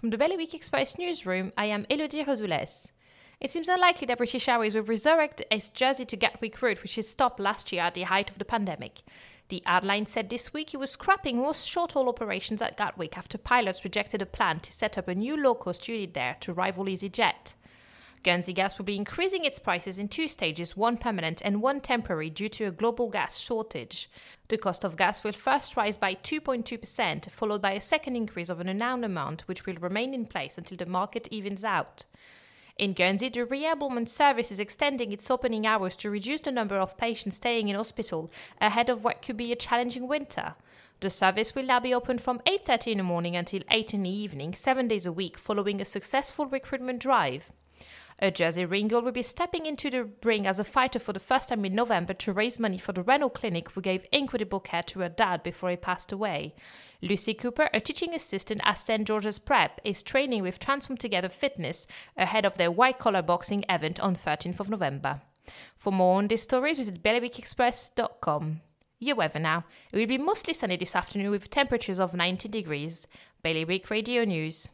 From the Bailiwick Express newsroom, I am Elodie Rodoules. It seems unlikely that British Airways will resurrect its Jersey to Gatwick route, which is stopped last year at the height of the pandemic. The airline said this week it was scrapping most short haul operations at Gatwick after pilots rejected a plan to set up a new low cost unit there to rival EasyJet. Guernsey Gas will be increasing its prices in two stages, one permanent and one temporary, due to a global gas shortage. The cost of gas will first rise by 2.2%, followed by a second increase of an unknown amount, which will remain in place until the market evens out. In Guernsey, the reablement service is extending its opening hours to reduce the number of patients staying in hospital ahead of what could be a challenging winter. The service will now be open from 8:30 in the morning until 8 in the evening, 7 days a week following a successful recruitment drive. A Jersey Ringle will be stepping into the ring as a fighter for the first time in November to raise money for the renal clinic who gave incredible care to her dad before he passed away. Lucy Cooper, a teaching assistant at St. George's Prep, is training with Transform Together Fitness ahead of their white collar boxing event on 13th of November. For more on these stories, visit bailiwickexpress.com. Your weather now. It will be mostly sunny this afternoon with temperatures of 90 degrees. Bailiwick Radio News.